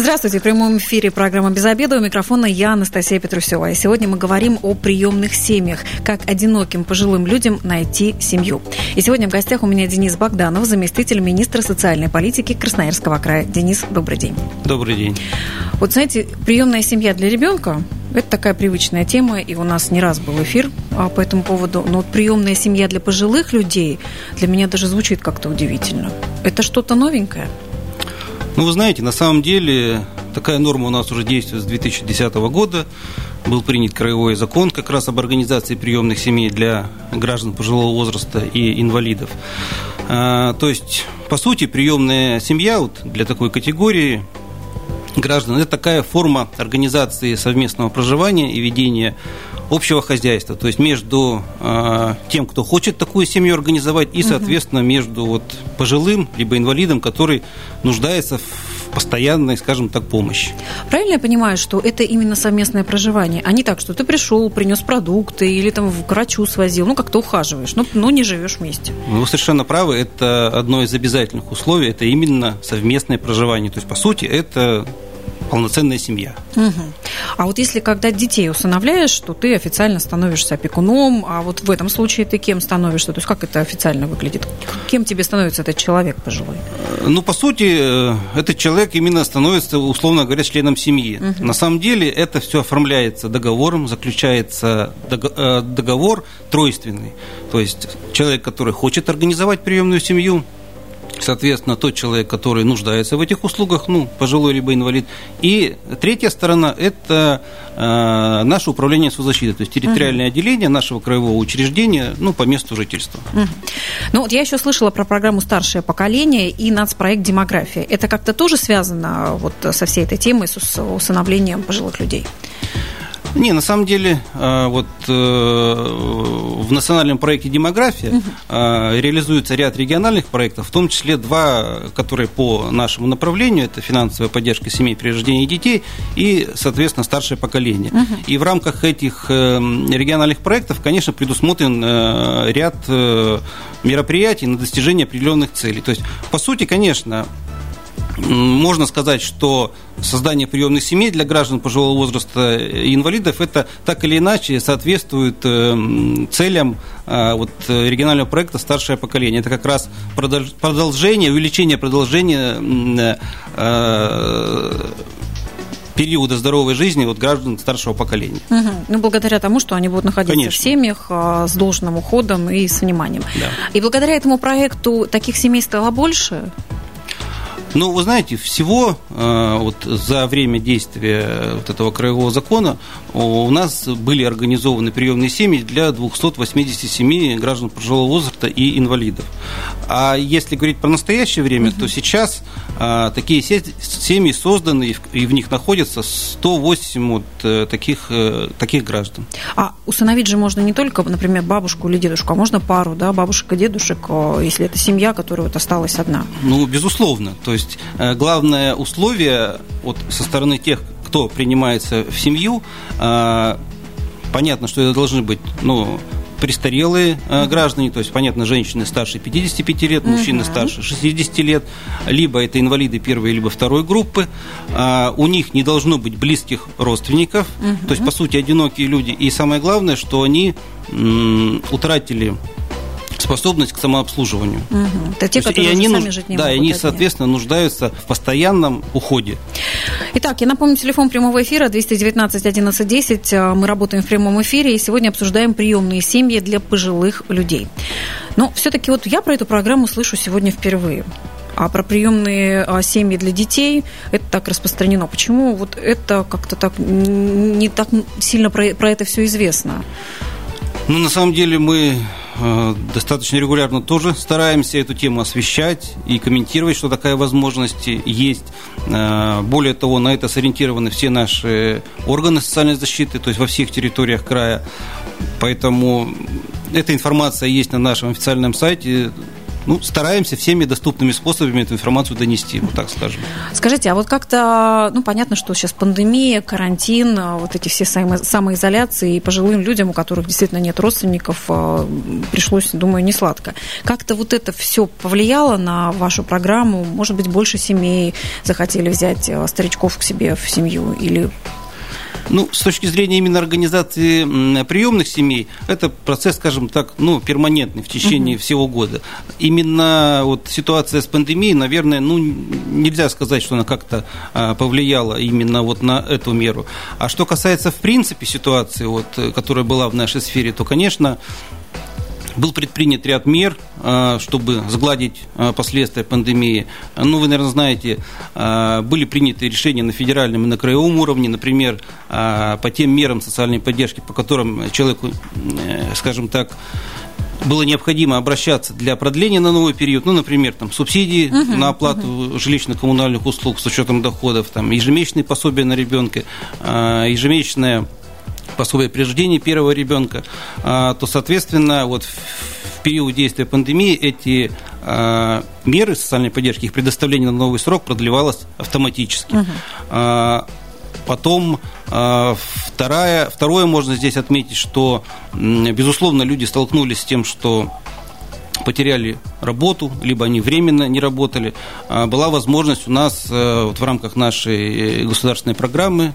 Здравствуйте. В прямом эфире программа «Без обеда». У микрофона я, Анастасия Петрусева. И сегодня мы говорим о приемных семьях. Как одиноким пожилым людям найти семью. И сегодня в гостях у меня Денис Богданов, заместитель министра социальной политики Красноярского края. Денис, добрый день. Добрый день. Вот знаете, приемная семья для ребенка это такая привычная тема, и у нас не раз был эфир а, по этому поводу. Но вот приемная семья для пожилых людей для меня даже звучит как-то удивительно. Это что-то новенькое? Ну, вы знаете, на самом деле такая норма у нас уже действует с 2010 года. Был принят краевой закон как раз об организации приемных семей для граждан пожилого возраста и инвалидов. А, то есть, по сути, приемная семья вот для такой категории граждан. Это такая форма организации совместного проживания и ведения общего хозяйства, то есть между э, тем, кто хочет такую семью организовать, и, соответственно, между вот пожилым либо инвалидом, который нуждается в постоянной, скажем так, помощи. Правильно я понимаю, что это именно совместное проживание, а не так, что ты пришел, принес продукты или там в врачу свозил, ну как-то ухаживаешь, но, но не живешь вместе. Вы совершенно правы, это одно из обязательных условий, это именно совместное проживание. То есть, по сути, это полноценная семья. Угу. А вот если когда детей усыновляешь, то ты официально становишься опекуном, а вот в этом случае ты кем становишься? То есть как это официально выглядит? Кем тебе становится этот человек пожилой? Ну, по сути, э, этот человек именно становится, условно говоря, членом семьи. Угу. На самом деле это все оформляется договором, заключается э, договор тройственный. То есть человек, который хочет организовать приемную семью, соответственно, тот человек, который нуждается в этих услугах, ну, пожилой либо инвалид. И третья сторона – это э, наше управление соцзащитой, то есть территориальное угу. отделение нашего краевого учреждения, ну, по месту жительства. Угу. Ну, вот я еще слышала про программу «Старшее поколение» и нацпроект «Демография». Это как-то тоже связано вот со всей этой темой, с усыновлением пожилых людей? Не, на самом деле, а, вот э, в национальном проекте «Демография» угу. реализуется ряд региональных проектов, в том числе два, которые по нашему направлению, это финансовая поддержка семей при рождении детей и, соответственно, старшее поколение. Угу. И в рамках этих э, региональных проектов, конечно, предусмотрен ряд мероприятий на достижение определенных целей. То есть, по сути, конечно, можно сказать, что создание приемных семей для граждан пожилого возраста и инвалидов это так или иначе соответствует э, целям э, вот, регионального проекта «Старшее поколение». Это как раз продолжение, увеличение продолжения э, периода здоровой жизни вот граждан старшего поколения. Угу. Ну, благодаря тому, что они будут находиться Конечно. в семьях с должным уходом и с вниманием. Да. И благодаря этому проекту таких семей стало больше? Ну, вы знаете, всего э, вот за время действия вот этого краевого закона у нас были организованы приемные семьи для 287 граждан пожилого возраста и инвалидов. А если говорить про настоящее время, угу. то сейчас а, такие семьи созданы, и в них находятся 108 вот э, таких, э, таких граждан. А усыновить же можно не только, например, бабушку или дедушку, а можно пару, да, бабушек и дедушек, если это семья, которая вот осталась одна. Ну, безусловно. То есть э, главное условие вот, со стороны тех, кто принимается в семью, понятно, что это должны быть ну, престарелые э, граждане, то есть, понятно, женщины старше 55 лет, мужчины старше 60 лет, либо это инвалиды первой, либо второй группы. У них не должно быть близких родственников, то есть, по сути, одинокие люди. И самое главное, что они утратили способность к самообслуживанию. Угу. Это те, которые и они сами нуж... жить не да, могут. Да, они, соответственно, нуждаются в постоянном уходе. Итак, я напомню, телефон прямого эфира 219 11 10. Мы работаем в прямом эфире и сегодня обсуждаем приемные семьи для пожилых людей. Но все-таки вот я про эту программу слышу сегодня впервые. А про приемные а, семьи для детей это так распространено. Почему вот это как-то так не так сильно про, про это все известно? Ну, на самом деле мы достаточно регулярно тоже стараемся эту тему освещать и комментировать, что такая возможность есть. Э, более того, на это сориентированы все наши органы социальной защиты, то есть во всех территориях края. Поэтому эта информация есть на нашем официальном сайте ну, стараемся всеми доступными способами эту информацию донести, вот так скажем. Скажите, а вот как-то, ну, понятно, что сейчас пандемия, карантин, а вот эти все самоизоляции, и пожилым людям, у которых действительно нет родственников, а, пришлось, думаю, не сладко. Как-то вот это все повлияло на вашу программу? Может быть, больше семей захотели взять а, старичков к себе в семью или ну, с точки зрения именно организации приемных семей, это процесс, скажем так, ну, перманентный в течение угу. всего года. Именно вот ситуация с пандемией, наверное, ну, нельзя сказать, что она как-то а, повлияла именно вот на эту меру. А что касается, в принципе, ситуации, вот, которая была в нашей сфере, то, конечно, был предпринят ряд мер, а, чтобы сгладить а, последствия пандемии. Ну, вы, наверное, знаете, а, были приняты решения на федеральном и на краевом уровне, например, по тем мерам социальной поддержки, по которым человеку, э, скажем так, было необходимо обращаться для продления на новый период, ну, например, там, субсидии угу, на оплату угу. жилищно-коммунальных услуг с учетом доходов, там, ежемесячные пособия на ребенка, ежемесячная пособие при рождении первого ребенка, а, то, соответственно, вот в период действия пандемии эти а, меры социальной поддержки, их предоставление на новый срок продлевалось автоматически. Угу. Потом вторая, второе можно здесь отметить, что, безусловно, люди столкнулись с тем, что потеряли работу, либо они временно не работали. Была возможность у нас э, вот в рамках нашей государственной программы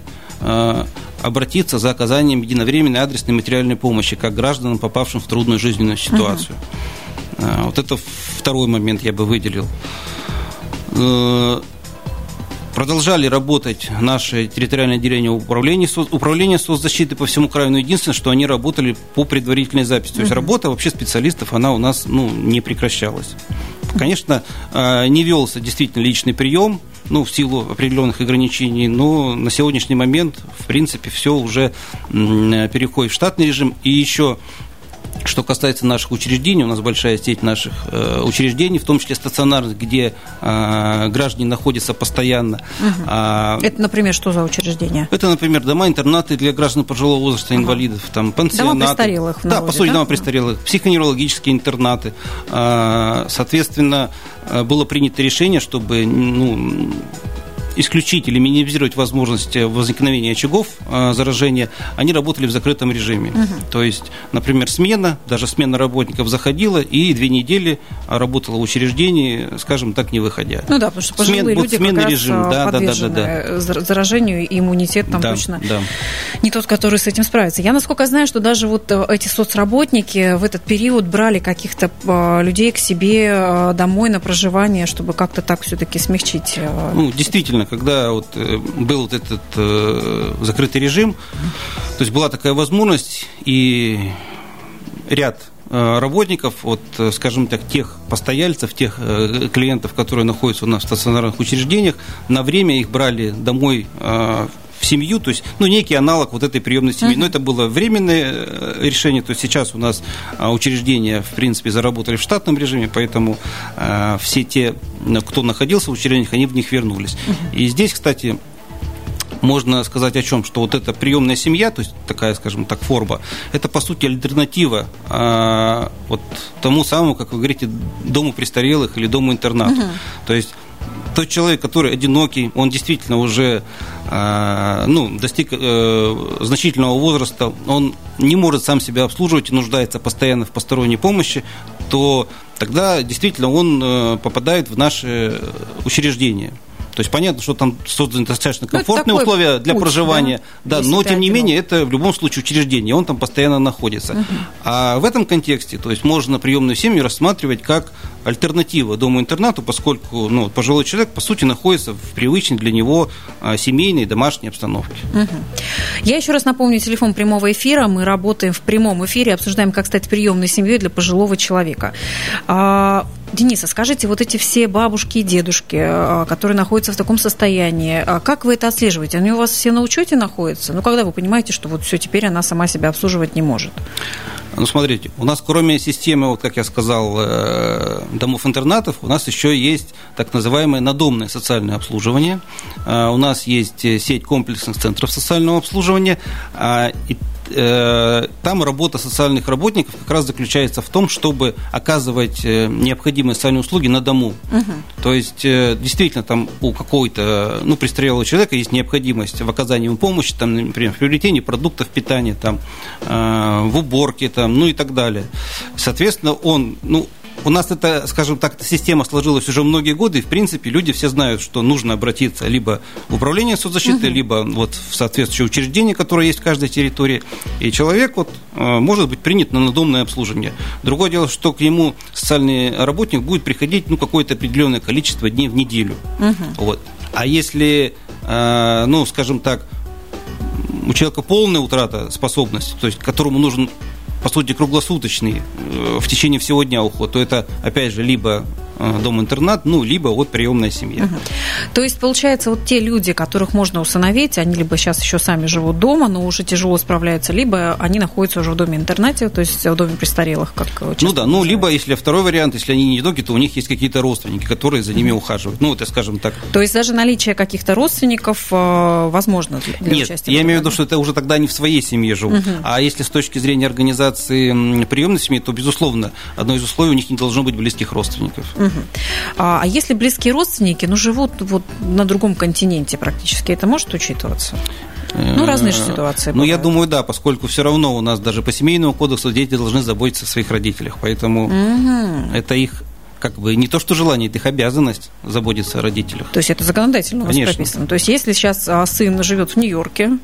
обратиться за оказанием единовременной адресной материальной помощи как гражданам, попавшим в трудную жизненную ситуацию. Угу. Вот это второй момент я бы выделил. Э, продолжали работать наши территориальные отделения управления, управления соцзащиты по всему краю, но единственное, что они работали по предварительной записи. То есть угу. работа вообще специалистов, она у нас ну, не прекращалась. Конечно, э, не велся действительно личный прием, ну, в силу определенных ограничений, но на сегодняшний момент, в принципе, все уже переходит в штатный режим. И еще что касается наших учреждений, у нас большая сеть наших э, учреждений, в том числе стационарных, где э, граждане находятся постоянно. Угу. А, это, например, что за учреждения? Это, например, дома-интернаты для граждан пожилого возраста, угу. инвалидов, там, пансионаты. Дома престарелых. Да, народе, по сути, да? дома престарелых, психоневрологические интернаты. А, соответственно, э, было принято решение, чтобы ну, исключить или минимизировать возможность возникновения очагов э, заражения, они работали в закрытом режиме. Угу. То есть, например, смена, даже смена работников заходила и две недели работала в учреждении, скажем так, не выходя. Ну да, потому что пожилые Смен, люди как раз режим. Да, да, да, да, да. заражению, и иммунитет там да, точно да. не тот, который с этим справится. Я, насколько знаю, что даже вот э, эти соцработники в этот период брали каких-то э, людей к себе домой на проживание, чтобы как-то так все-таки смягчить. Ну, действительно, когда вот э, был вот этот э, закрытый режим, то есть была такая возможность, и ряд э, работников, вот, скажем так, тех постояльцев, тех клиентов, которые находятся у нас в стационарных учреждениях, на время их брали домой в семью, то есть, ну, некий аналог вот этой приемной семьи. Но это было временное э, решение, то есть сейчас у нас а, учреждения, в принципе, заработали в штатном режиме, поэтому э, все те, кто находился в учреждениях, они в них вернулись. И здесь, кстати, можно сказать о чем, что вот эта приемная семья, то есть такая, скажем так, форма, это по сути альтернатива а, вот тому самому, как вы говорите, дому престарелых или дому интернату. Угу. То есть тот человек, который одинокий, он действительно уже э, ну, достиг э, значительного возраста, он не может сам себя обслуживать и нуждается постоянно в посторонней помощи, то тогда действительно он э, попадает в наши учреждения. То есть понятно, что там созданы достаточно ну, комфортные ну, условия для путь, проживания, да, да но тем не менее это в любом случае учреждение, он там постоянно находится. Угу. А в этом контексте, то есть можно приемную семью рассматривать как альтернатива дому-интернату, поскольку ну, пожилой человек, по сути, находится в привычной для него а, семейной домашней обстановке. Угу. Я еще раз напомню телефон прямого эфира. Мы работаем в прямом эфире, обсуждаем, как стать приемной семьей для пожилого человека. А, Дениса, скажите, вот эти все бабушки и дедушки, а, которые находятся в таком состоянии, а как вы это отслеживаете? Они у вас все на учете находятся? Ну, когда вы понимаете, что вот все, теперь она сама себя обслуживать не может? Ну, смотрите, у нас кроме системы, вот как я сказал, э, домов-интернатов, у нас еще есть так называемое надомное социальное обслуживание. Э, у нас есть сеть комплексных центров социального обслуживания. И э, там работа социальных работников как раз заключается в том, чтобы оказывать э, необходимые социальные услуги на дому. Угу. То есть, э, действительно, там у какого-то, ну, престарелого человека есть необходимость в оказании ему помощи, там, например, в приобретении продуктов питания, там, э, в уборке, там, ну и так далее. Соответственно, он, ну, у нас это, скажем так, эта система сложилась уже многие годы, и, в принципе, люди все знают, что нужно обратиться либо в управление соцзащиты, угу. либо вот в соответствующее учреждение, которое есть в каждой территории, и человек вот э, может быть принят на надомное обслуживание. Другое дело, что к нему социальный работник будет приходить ну, какое-то определенное количество дней в неделю. Угу. Вот. А если, э, ну, скажем так, у человека полная утрата способности, то есть которому нужен по сути, круглосуточный э, в течение всего дня уход, то это, опять же, либо дом-интернат, ну, либо вот приемная семья. Угу. То есть, получается, вот те люди, которых можно усыновить, они либо сейчас еще сами живут дома, но уже тяжело справляются, либо они находятся уже в доме-интернате, то есть в доме престарелых, как Ну да, ну, либо, если второй вариант, если они не доги, то у них есть какие-то родственники, которые за ними угу. ухаживают. Ну, это, скажем так. То есть, даже наличие каких-то родственников э, возможно для Нет, участия? я имею в виду, что это уже тогда не в своей семье живут. Угу. А если с точки зрения организации приемной семьи, то, безусловно, одно из условий у них не должно быть близких родственников. Угу. А, а если близкие родственники, ну, живут вот на другом континенте практически, это может учитываться? Ну, разные же ситуации. Ну, я думаю, да, поскольку все равно у нас даже по семейному кодексу дети должны заботиться о своих родителях. Поэтому угу. это их как бы не то что желание, это их обязанность заботиться о родителях. То есть это законодательно у вас Конечно. прописано. То есть если сейчас а, сын живет в Нью-Йорке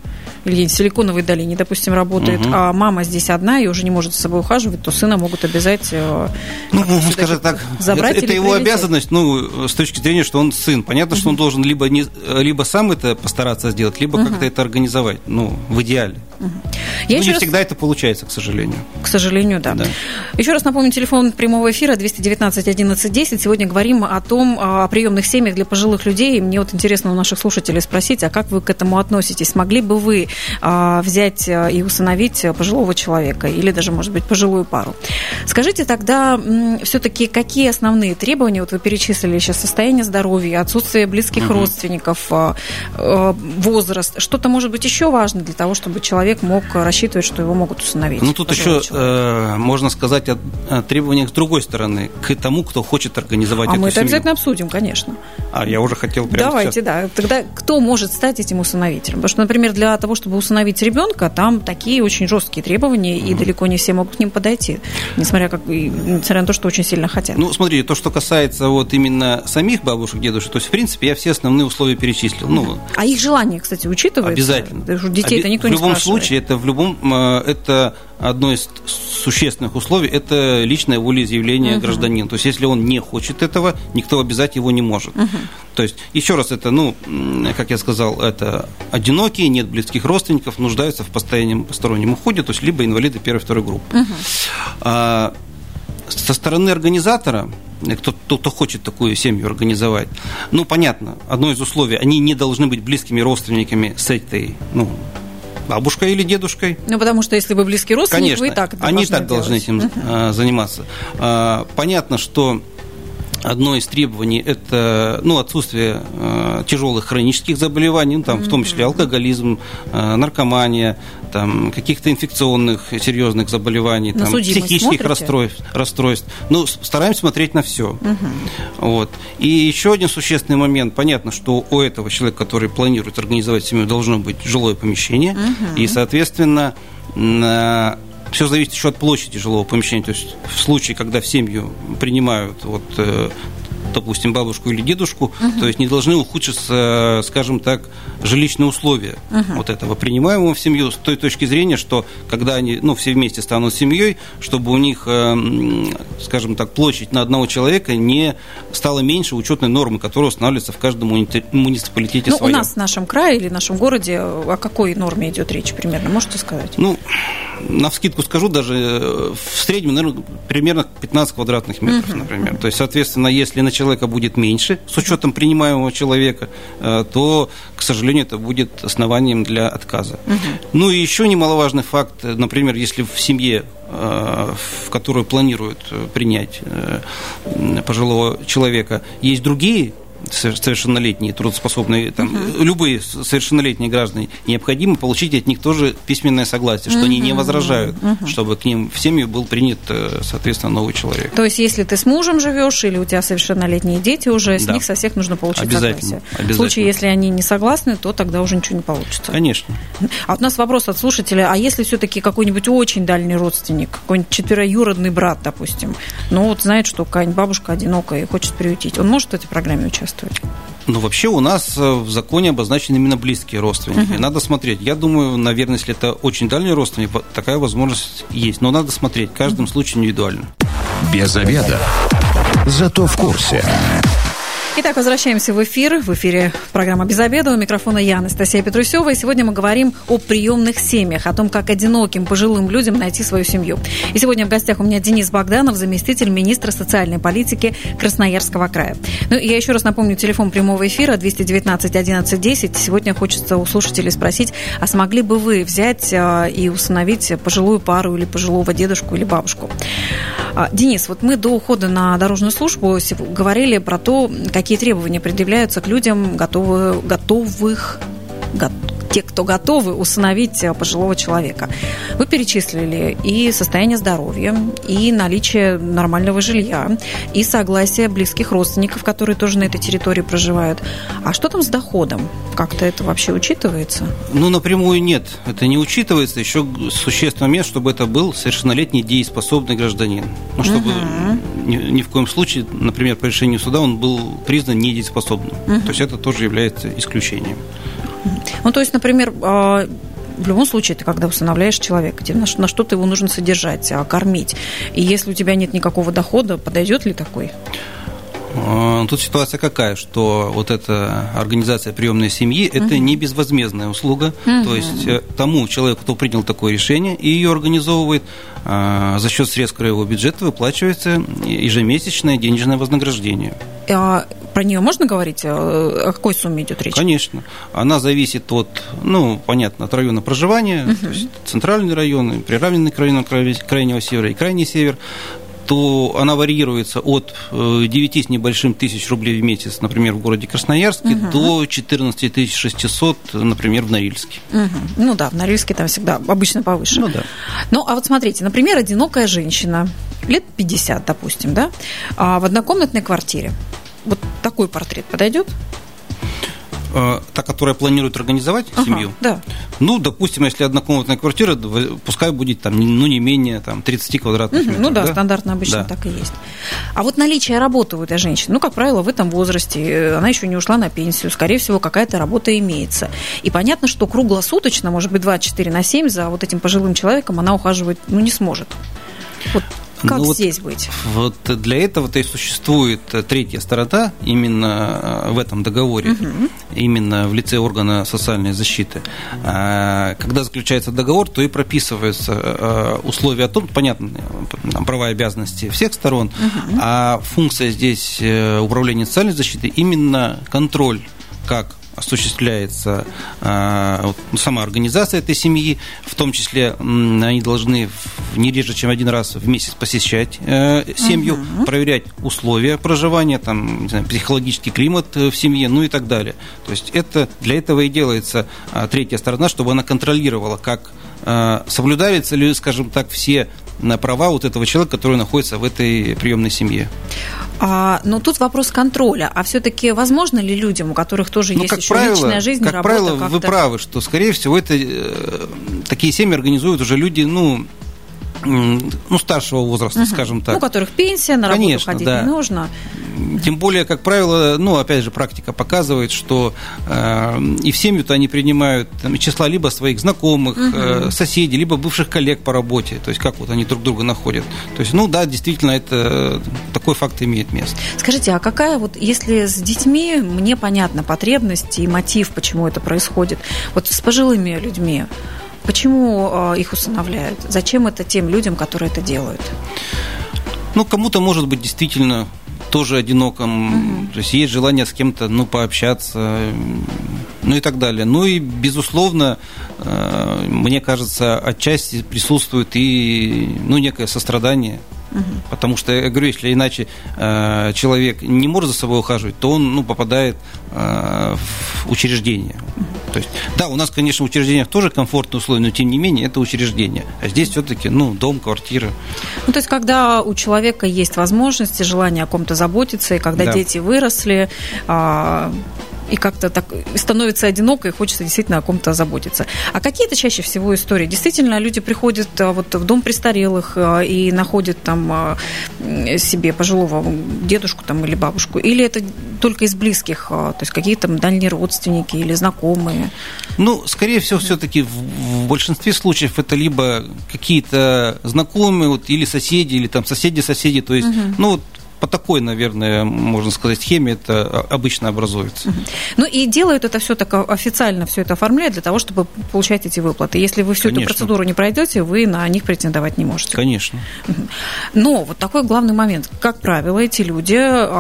или в Силиконовой долине, допустим, работает, угу. а мама здесь одна и уже не может за собой ухаживать, то сына могут обязать э, ну, скажем так, забрать это, это его обязанность, ну, с точки зрения, что он сын. Понятно, угу. что он должен либо, не, либо сам это постараться сделать, либо угу. как-то это организовать, ну, в идеале. Угу. Я ну, не раз... всегда это получается, к сожалению. К сожалению, да. да. Еще раз напомню, телефон прямого эфира 219 1110. Сегодня говорим о том, о приемных семьях для пожилых людей. Мне вот интересно у наших слушателей спросить, а как вы к этому относитесь? Могли бы вы а, взять а, и усыновить пожилого человека или даже, может быть, пожилую пару? Скажите тогда, все-таки какие основные требования, вот вы перечислили сейчас, состояние здоровья, отсутствие близких угу. родственников, а, возраст, что-то может быть еще важно для того, чтобы человек мог рассчитывать, что его могут усыновить? Ну, тут еще э, можно сказать о, о требованиях с другой стороны, к тому, кто хочет организовать а эту мы это семью. обязательно обсудим, конечно. А я уже хотел прямо Давайте, сейчас. да. Тогда кто может стать этим усыновителем? Потому что, например, для того, чтобы усыновить ребенка, там такие очень жесткие требования, mm-hmm. и далеко не все могут к ним подойти, несмотря, как, несмотря на то, что очень сильно хотят. Ну, смотрите, то, что касается вот именно самих бабушек, дедушек, то есть, в принципе, я все основные условия перечислил. Ну, а их желание, кстати, учитывается? Обязательно. Детей-то никто в не любом случае, это в любом, э, это одно из существенных условий – это личное волеизъявление угу. гражданина. То есть, если он не хочет этого, никто обязать его не может. Угу. То есть, еще раз, это, ну, как я сказал, это одинокие, нет близких родственников, нуждаются в постоянном постороннем уходе, то есть, либо инвалиды первой второй группы. Угу. А, со стороны организатора, кто, кто, кто хочет такую семью организовать, ну, понятно, одно из условий, они не должны быть близкими родственниками с этой, ну, бабушкой или дедушкой. Ну, потому что если вы близкий родственник, Конечно, вы и так они так делать. должны этим uh-huh. заниматься. А, понятно, что Одно из требований – это ну, отсутствие э, тяжелых хронических заболеваний, ну, там, mm-hmm. в том числе алкоголизм, э, наркомания, там, каких-то инфекционных серьезных заболеваний, там, психических расстройств, расстройств. Ну, стараемся смотреть на все. Mm-hmm. Вот. И еще один существенный момент. Понятно, что у этого человека, который планирует организовать семью, должно быть жилое помещение. Mm-hmm. И, соответственно, все зависит еще от площади жилого помещения. То есть в случае, когда в семью принимают вот э, допустим, бабушку или дедушку, угу. то есть не должны ухудшиться, скажем так, жилищные условия угу. вот этого принимаемого в семью с той точки зрения, что когда они, ну, все вместе станут семьей, чтобы у них, э, скажем так, площадь на одного человека не стала меньше учетной нормы, которая устанавливается в каждом муниципалитете ну, своем. у нас в нашем крае или в нашем городе о какой норме идет речь примерно, можете сказать? Ну, на вскидку скажу, даже э, в среднем, наверное, примерно 15 квадратных метров, угу. например. То есть, соответственно, если на человека будет меньше, с учетом принимаемого человека, э, то, к сожалению, это будет основанием для отказа. Угу. Ну и еще немаловажный факт, например, если в семье э, в которую планируют принять пожилого человека, есть другие совершеннолетние, трудоспособные, там, угу. любые совершеннолетние граждане, необходимо получить от них тоже письменное согласие, что угу. они не возражают, угу. чтобы к ним в семью был принят, э, соответственно, новый человек. То есть, если ты с мужем живешь или у тебя совершеннолетние дети уже, с да. них со всех нужно получить обязательно, согласие. Обязательно. В случае, если они не согласны, то тогда уже ничего не получится. Конечно. А у нас вопрос от слушателя, а если все-таки какой-нибудь очень дальний родственник, какой-нибудь четвероюродный брат, допустим, ну вот знает, что какая-нибудь бабушка одинокая и хочет приютить, он может в этой программе участвовать? Ну, вообще у нас э, в законе обозначены именно близкие родственники. Uh-huh. Надо смотреть. Я думаю, наверное, если это очень дальний родственник, такая возможность есть. Но надо смотреть. В каждом случае индивидуально. Без обеда. Зато в курсе. Итак, возвращаемся в эфир. В эфире программа «Без обеда». У микрофона я, Анастасия Петрусева. И сегодня мы говорим о приемных семьях, о том, как одиноким пожилым людям найти свою семью. И сегодня в гостях у меня Денис Богданов, заместитель министра социальной политики Красноярского края. Ну, я еще раз напомню, телефон прямого эфира 219 11 10. Сегодня хочется у слушателей спросить, а смогли бы вы взять а, и установить пожилую пару или пожилого дедушку или бабушку? А, Денис, вот мы до ухода на дорожную службу говорили про то, какие требования предъявляются к людям, готовы, готовых, те, кто готовы усыновить э, пожилого человека. Вы перечислили и состояние здоровья, и наличие нормального жилья, и согласие близких родственников, которые тоже на этой территории проживают. А что там с доходом? Как-то это вообще учитывается? Ну, напрямую нет. Это не учитывается. Еще существенный момент, чтобы это был совершеннолетний дееспособный гражданин. Ну, чтобы угу. ни, ни в коем случае, например, по решению суда он был признан недееспособным. Угу. То есть это тоже является исключением. Ну, то есть, например, а, в любом случае, ты когда усыновляешь человека, тебе на, на что-то его нужно содержать, а, кормить. И если у тебя нет никакого дохода, подойдет ли такой? А, тут ситуация какая, что вот эта организация приемной семьи угу. это не безвозмездная услуга, угу. то есть э, тому человеку, кто принял такое решение и ее организовывает, за счет средств краевого бюджета выплачивается ежемесячное денежное вознаграждение. Про нее можно говорить? О какой сумме идет речь? Конечно. Она зависит от, ну, понятно, от района проживания, угу. то есть центральные районы, приравненные к району крайнего севера и крайний север то она вариируется от 9 э, с небольшим тысяч рублей в месяц, например, в городе Красноярске, угу. до 14 600, например, в Норильске. Угу. Ну да, в Норильске там всегда обычно повыше. Ну да. Ну, а вот смотрите, например, одинокая женщина, лет 50, допустим, да, а в однокомнатной квартире. Такой портрет подойдет? Э, та, которая планирует организовать ага, семью, да. ну, допустим, если однокомнатная квартира, пускай будет там, ну, не менее там, 30 квадратных угу, метров. Ну да, да? стандартно обычно да. так и есть. А вот наличие работы у этой женщины, ну, как правило, в этом возрасте, э, она еще не ушла на пенсию, скорее всего, какая-то работа имеется. И понятно, что круглосуточно, может быть, 24 на 7 за вот этим пожилым человеком она ухаживать, ну, не сможет. Вот как ну, здесь вот, быть? Вот для этого-то и существует третья сторона именно в этом договоре, угу. именно в лице органа социальной защиты. А, когда заключается договор, то и прописываются а, условия о том, понятно, права и обязанности всех сторон, угу. а функция здесь э, управления социальной защиты именно контроль как осуществляется э, сама организация этой семьи, в том числе они должны не реже, чем один раз в месяц посещать э, семью, угу. проверять условия проживания, там, не знаю, психологический климат э, в семье, ну и так далее. То есть это для этого и делается э, третья сторона, чтобы она контролировала, как э, соблюдаются ли, скажем так, все на права вот этого человека, который находится в этой приемной семье. А, но тут вопрос контроля. А все-таки возможно ли людям, у которых тоже ну, есть еще правило, личная жизнь, как работа, правило, вы правы, что, скорее всего, это э, такие семьи организуют уже люди, ну, ну, старшего возраста, угу. скажем так. Ну, у которых пенсия, на Конечно, работу ходить да. не нужно. Тем более, как правило, ну, опять же, практика показывает, что э, и в семью-то они принимают там, числа либо своих знакомых, угу. э, соседей, либо бывших коллег по работе, то есть как вот они друг друга находят. То есть, ну, да, действительно, это такой факт имеет место. Скажите, а какая вот, если с детьми, мне понятна потребность и мотив, почему это происходит, вот с пожилыми людьми, Почему э, их усыновляют? Зачем это тем людям, которые это делают? Ну, кому-то, может быть, действительно тоже одиноком, угу. то есть есть желание с кем-то, ну, пообщаться, ну и так далее. Ну и, безусловно, э, мне кажется, отчасти присутствует и, ну, некое сострадание Угу. Потому что, я говорю, если иначе э, человек не может за собой ухаживать, то он ну, попадает э, в учреждение. Угу. То есть, да, у нас, конечно, в учреждениях тоже комфортные условия, но тем не менее это учреждение. А здесь все-таки, ну, дом, квартира. Ну, то есть, когда у человека есть возможность и желание о ком-то заботиться, и когда да. дети выросли, а, и как-то так становится одиноко, и хочется действительно о ком-то заботиться. А какие это чаще всего истории? Действительно, люди приходят а, вот в дом престарелых а, и находят там а, себе пожилого дедушку там, или бабушку? Или это только из близких, то есть какие-то дальние родственники или знакомые? Ну, скорее всего, все-таки в большинстве случаев это либо какие-то знакомые, вот, или соседи, или там соседи-соседи, то есть, угу. ну, вот по такой, наверное, можно сказать, схеме это обычно образуется. Ну и делают это все так официально, все это оформляют для того, чтобы получать эти выплаты. Если вы всю Конечно. эту процедуру не пройдете, вы на них претендовать не можете. Конечно. Но вот такой главный момент. Как правило, эти люди,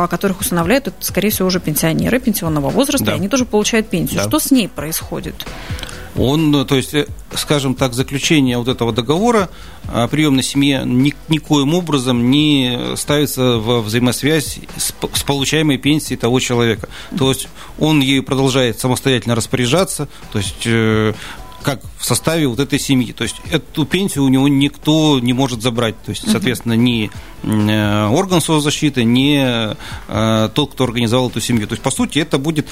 которых усыновляют, это, скорее всего, уже пенсионеры пенсионного возраста, да. и они тоже получают пенсию. Да. Что с ней происходит? Он, то есть, э, скажем так, заключение вот этого договора о приемной семье ни, никоим образом не ставится во взаимосвязь с, с получаемой пенсией того человека. То есть он ею продолжает самостоятельно распоряжаться, то есть э, как в составе вот этой семьи. То есть эту пенсию у него никто не может забрать. То есть, соответственно, ни э, орган соцзащиты, ни э, тот, кто организовал эту семью. То есть, по сути, это будет,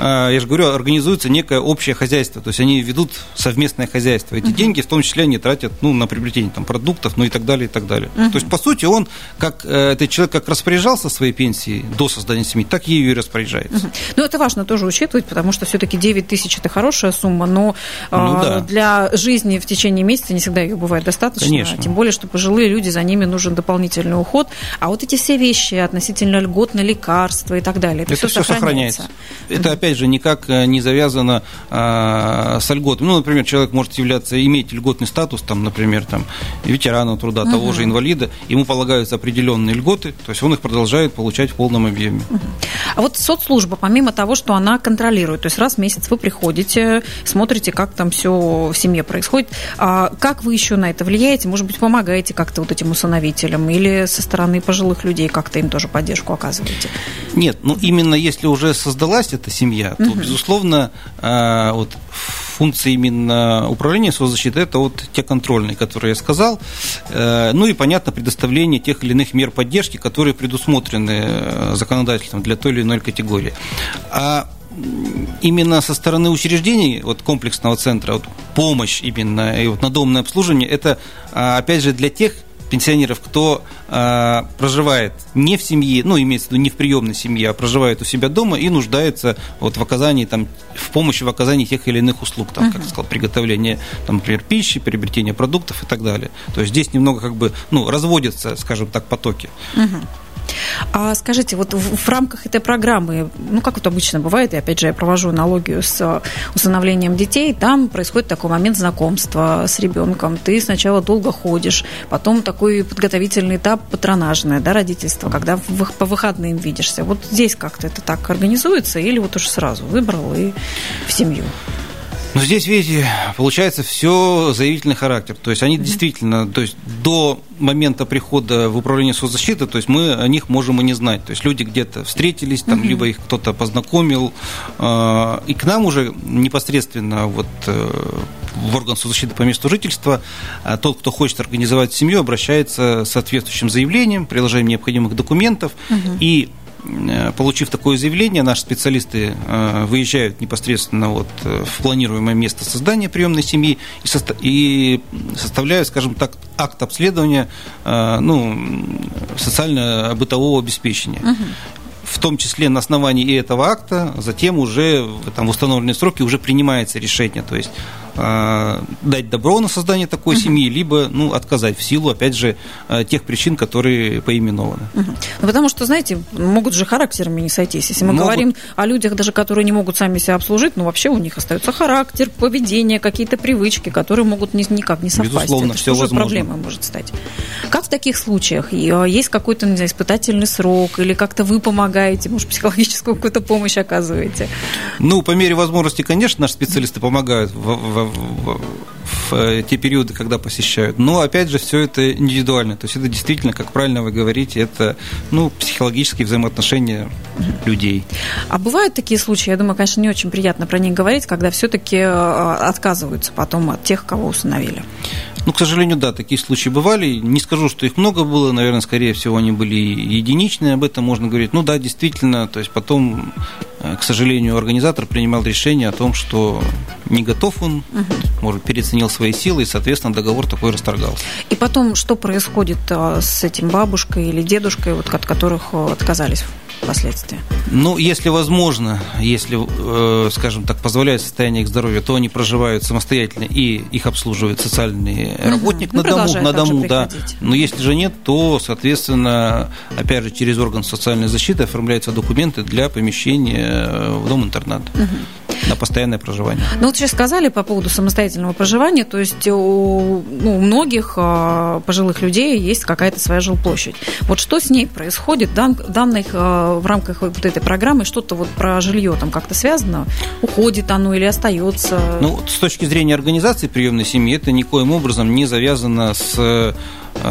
э, я же говорю, организуется некое общее хозяйство. То есть, они ведут совместное хозяйство. Эти деньги, в том числе, они тратят ну, на приобретение там, продуктов, ну и так далее, и так далее. То есть, по сути, он, как этот человек, как распоряжался своей пенсией до создания семьи, так ею и распоряжается. Ну, это важно тоже учитывать, потому что все-таки 9 тысяч – это хорошая сумма, но ну, да для жизни в течение месяца не всегда ее бывает достаточно. Конечно. Тем более, что пожилые люди, за ними нужен дополнительный уход. А вот эти все вещи относительно льгот на лекарства и так далее, это, это все, все сохраняется. Это, опять же, никак э, не завязано а, с льготами. Ну, например, человек может являться, иметь льготный статус, там, например, там, ветерана труда, угу. того же инвалида, ему полагаются определенные льготы, то есть он их продолжает получать в полном объеме. Угу. А вот соцслужба, помимо того, что она контролирует, то есть раз в месяц вы приходите, смотрите, как там все в семье происходит. А как вы еще на это влияете? Может быть, помогаете как-то вот этим усыновителям или со стороны пожилых людей как-то им тоже поддержку оказываете? Нет, ну именно если уже создалась эта семья, то, угу. безусловно, а, вот функции именно управления соцзащитой – это вот те контрольные, которые я сказал. Э, ну и, понятно, предоставление тех или иных мер поддержки, которые предусмотрены э, законодательством для той или иной категории. А именно со стороны учреждений, вот комплексного центра, вот помощь именно и вот надомное обслуживание, это, а, опять же, для тех пенсионеров, кто э, проживает не в семье, ну, имеется в виду не в приемной семье, а проживает у себя дома и нуждается вот в оказании, там, в помощи в оказании тех или иных услуг, там, uh-huh. как сказал, приготовление, там, например, пищи, приобретение продуктов и так далее. То есть здесь немного как бы, ну, разводятся, скажем так, потоки. Uh-huh. А скажите, вот в, в рамках этой программы, ну, как это обычно бывает, и опять же я провожу аналогию с усыновлением детей, там происходит такой момент знакомства с ребенком. Ты сначала долго ходишь, потом такой подготовительный этап патронажное, да, родительство, когда в, по выходным видишься. Вот здесь как-то это так организуется или вот уж сразу выбрал и в семью? Но здесь, видите, получается все заявительный характер. То есть они действительно, то есть до момента прихода в управление соцзащиты, то есть мы о них можем и не знать. То есть люди где-то встретились, там, mm-hmm. либо их кто-то познакомил, э, и к нам уже непосредственно вот э, в орган соцзащиты по месту жительства э, тот, кто хочет организовать семью, обращается с соответствующим заявлением, приложением необходимых документов, mm-hmm. и получив такое заявление, наши специалисты э, выезжают непосредственно вот э, в планируемое место создания приемной семьи и составляют, скажем так, акт обследования ну, социально-бытового обеспечения. Угу в том числе на основании этого акта, затем уже там, в установленные сроки уже принимается решение, то есть э, дать добро на создание такой семьи, либо ну, отказать в силу, опять же, э, тех причин, которые поименованы. Ну, потому что, знаете, могут же характерами не сойтись. Если мы могут. говорим о людях, даже которые не могут сами себя обслужить, ну, вообще у них остается характер, поведение, какие-то привычки, которые могут ни, никак не совпасть. Безусловно, Это все возможно. проблемой может стать. Как в таких случаях? Есть какой-то, не знаю, испытательный срок или как-то вы помогаете, может, психологическую какую-то помощь оказываете? Ну, по мере возможности, конечно, наши специалисты помогают в, в, в, в э, те периоды, когда посещают. Но, опять же, все это индивидуально. То есть это действительно, как правильно вы говорите, это ну, психологические взаимоотношения людей. А бывают такие случаи, я думаю, конечно, не очень приятно про них говорить, когда все-таки э, отказываются потом от тех, кого усыновили. Ну, к сожалению, да, такие случаи бывали. Не скажу, что их много было, наверное, скорее всего, они были единичные, об этом можно говорить. Ну да, действительно, то есть потом, э, к сожалению, организатор принимал решение о том, что не готов он, угу. может, переоценил свои силы, и, соответственно, договор такой расторгался. И потом, что происходит э, с этим бабушкой или дедушкой, вот, от которых э, отказались впоследствии? Ну, если возможно, если, э, скажем так, позволяет состояние их здоровья, то они проживают самостоятельно и их обслуживает социальный угу. работник ну, на дому, на дому, да. Но если же нет, то, соответственно, опять же, через орган социальной защиты оформляются документы для помещения в дом-интернат. Угу на постоянное проживание. Ну вот сейчас сказали по поводу самостоятельного проживания, то есть у, ну, у многих а, пожилых людей есть какая-то своя жилплощадь. Вот что с ней происходит дан, данных а, в рамках вот этой программы, что-то вот про жилье там как-то связано? Уходит оно или остается? Ну, с точки зрения организации приемной семьи, это никоим образом не завязано с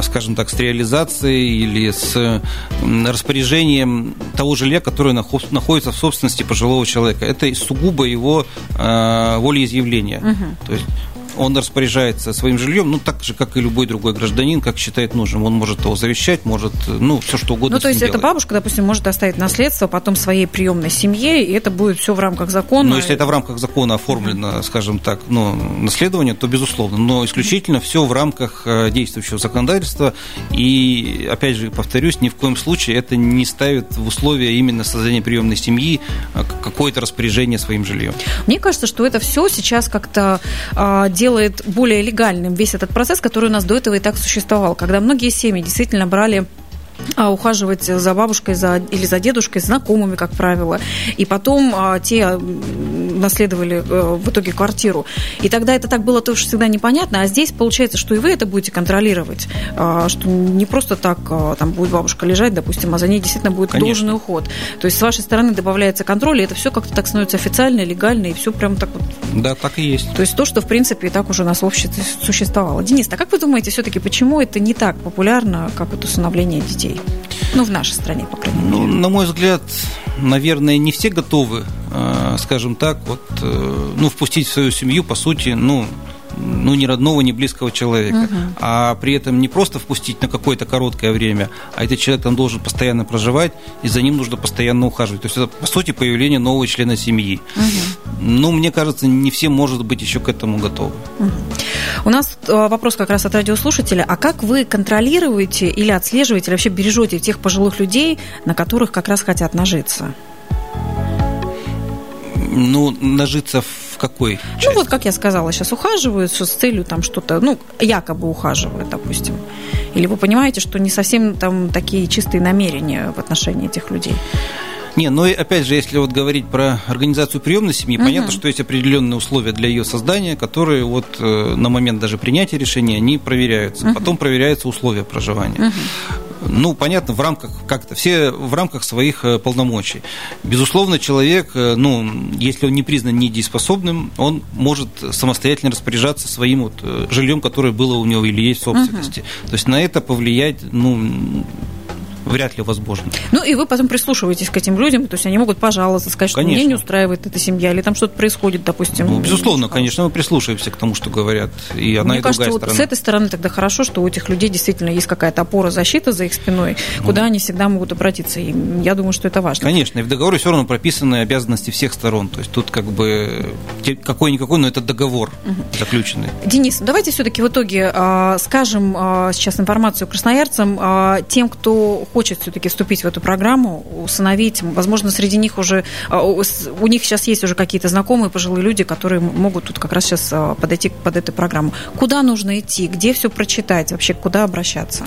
скажем так, с реализацией или с распоряжением того жилья, которое находится в собственности пожилого человека. Это сугубо его э, волеизъявление. Угу. То есть он распоряжается своим жильем, ну, так же, как и любой другой гражданин, как считает нужным. Он может его завещать, может, ну, все что угодно. Ну, то есть, эта бабушка, допустим, может оставить наследство потом своей приемной семье, и это будет все в рамках закона. Ну, если это в рамках закона оформлено, скажем так, ну, наследование, то безусловно. Но исключительно все в рамках э, действующего законодательства. И, опять же, повторюсь, ни в коем случае это не ставит в условия именно создания приемной семьи а, какое-то распоряжение своим жильем. Мне кажется, что это все сейчас как-то а, делает более легальным весь этот процесс, который у нас до этого и так существовал, когда многие семьи действительно брали а, ухаживать за бабушкой за, или за дедушкой, знакомыми, как правило. И потом а, те наследовали а, в итоге квартиру. И тогда это так было тоже всегда непонятно. А здесь получается, что и вы это будете контролировать. А, что не просто так а, там будет бабушка лежать, допустим, а за ней действительно будет Конечно. должный уход. То есть с вашей стороны добавляется контроль, и это все как-то так становится официально, легально, и все прям так вот. Да, так и есть. То есть то, что в принципе и так уже у нас в обществе существовало. Денис, а как вы думаете, все-таки почему это не так популярно, как вот усыновление детей? Людей? Ну, в нашей стране, по крайней ну, мере. Ну, на мой взгляд, наверное, не все готовы, э, скажем так, вот, э, ну, впустить в свою семью, по сути, ну, ну, ни родного, ни близкого человека. Угу. А при этом не просто впустить на какое-то короткое время, а этот человек там должен постоянно проживать, и за ним нужно постоянно ухаживать. То есть это, по сути, появление нового члена семьи. Угу. Ну, мне кажется, не все, может быть, еще к этому готовы. Угу. У нас э, вопрос как раз от радиослушателя. А как вы контролируете или отслеживаете, или вообще бережете тех пожилых людей, на которых как раз хотят нажиться? Ну, нажиться в какой части? Ну, вот, как я сказала, сейчас ухаживают с целью там что-то, ну, якобы ухаживают, допустим. Или вы понимаете, что не совсем там такие чистые намерения в отношении этих людей? Не, ну и опять же, если вот говорить про организацию приемной семьи, угу. понятно, что есть определенные условия для ее создания, которые вот э, на момент даже принятия решения они проверяются. Угу. Потом проверяются условия проживания. Угу ну, понятно, в рамках как-то, все в рамках своих э, полномочий. Безусловно, человек, э, ну, если он не признан недееспособным, он может самостоятельно распоряжаться своим вот жильем, которое было у него или есть в собственности. Угу. То есть на это повлиять, ну, вряд ли возможно. Ну, и вы потом прислушиваетесь к этим людям, то есть они могут пожаловаться, сказать, что меня не устраивает эта семья, или там что-то происходит, допустим. Ну, безусловно, конечно, мы прислушиваемся к тому, что говорят и одна, Мне и кажется, другая вот сторона. с этой стороны тогда хорошо, что у этих людей действительно есть какая-то опора, защита за их спиной, ну. куда они всегда могут обратиться, и я думаю, что это важно. Конечно, и в договоре все равно прописаны обязанности всех сторон, то есть тут как бы какой-никакой, но это договор угу. заключенный. Денис, давайте все-таки в итоге э, скажем э, сейчас информацию красноярцам, э, тем, кто хочет все-таки вступить в эту программу, усыновить. Возможно, среди них уже, а, у них сейчас есть уже какие-то знакомые пожилые люди, которые могут тут как раз сейчас а, подойти под эту программу. Куда нужно идти? Где все прочитать? Вообще, куда обращаться?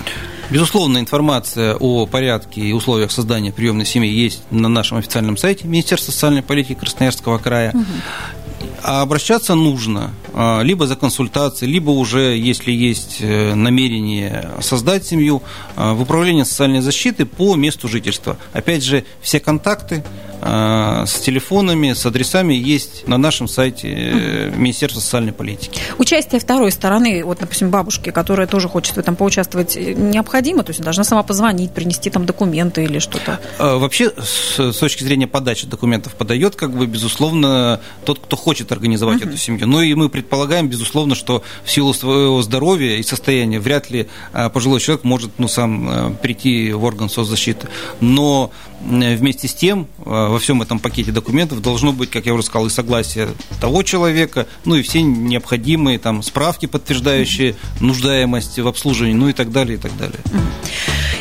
Безусловно, информация о порядке и условиях создания приемной семьи есть на нашем официальном сайте Министерства социальной политики Красноярского края. Угу. А обращаться нужно а, либо за консультацией, либо уже, если есть э, намерение создать семью, а, в управление социальной защиты по месту жительства. Опять же, все контакты а, с телефонами, с адресами есть на нашем сайте э, Министерства социальной политики. Участие второй стороны, вот, допустим, бабушки, которая тоже хочет в этом поучаствовать, э, необходимо? То есть должна сама позвонить, принести там документы или что-то? Вообще, с точки зрения подачи документов подает, как бы, безусловно, тот, кто хочет организовать uh-huh. эту семью. Ну и мы предполагаем, безусловно, что в силу своего здоровья и состояния вряд ли а, пожилой человек может ну, сам а, прийти в орган соцзащиты. Но вместе с тем а, во всем этом пакете документов должно быть, как я уже сказал, и согласие того человека, ну и все необходимые там справки, подтверждающие нуждаемость в обслуживании, ну и так далее, и так далее.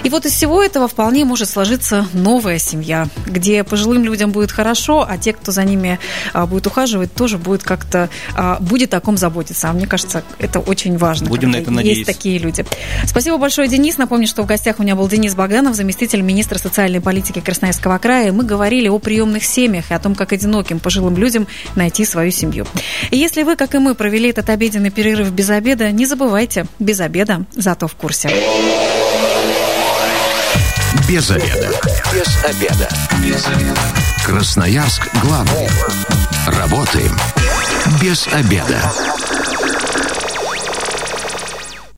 И вот из всего этого вполне может сложиться новая семья, где пожилым людям будет хорошо, а те, кто за ними а, будет ухаживать, тоже будет как-то а, будет о ком заботиться. А мне кажется, это очень важно. Будем на это есть надеяться. такие люди. Спасибо большое, Денис. Напомню, что в гостях у меня был Денис Баганов, заместитель министра социальной политики Красноярского края. Мы говорили о приемных семьях и о том, как одиноким пожилым людям найти свою семью. И если вы, как и мы, провели этот обеденный перерыв без обеда, не забывайте, без обеда, зато в курсе. Без обеда. Без обеда. Без обеда. Красноярск главный. Работаем без обеда.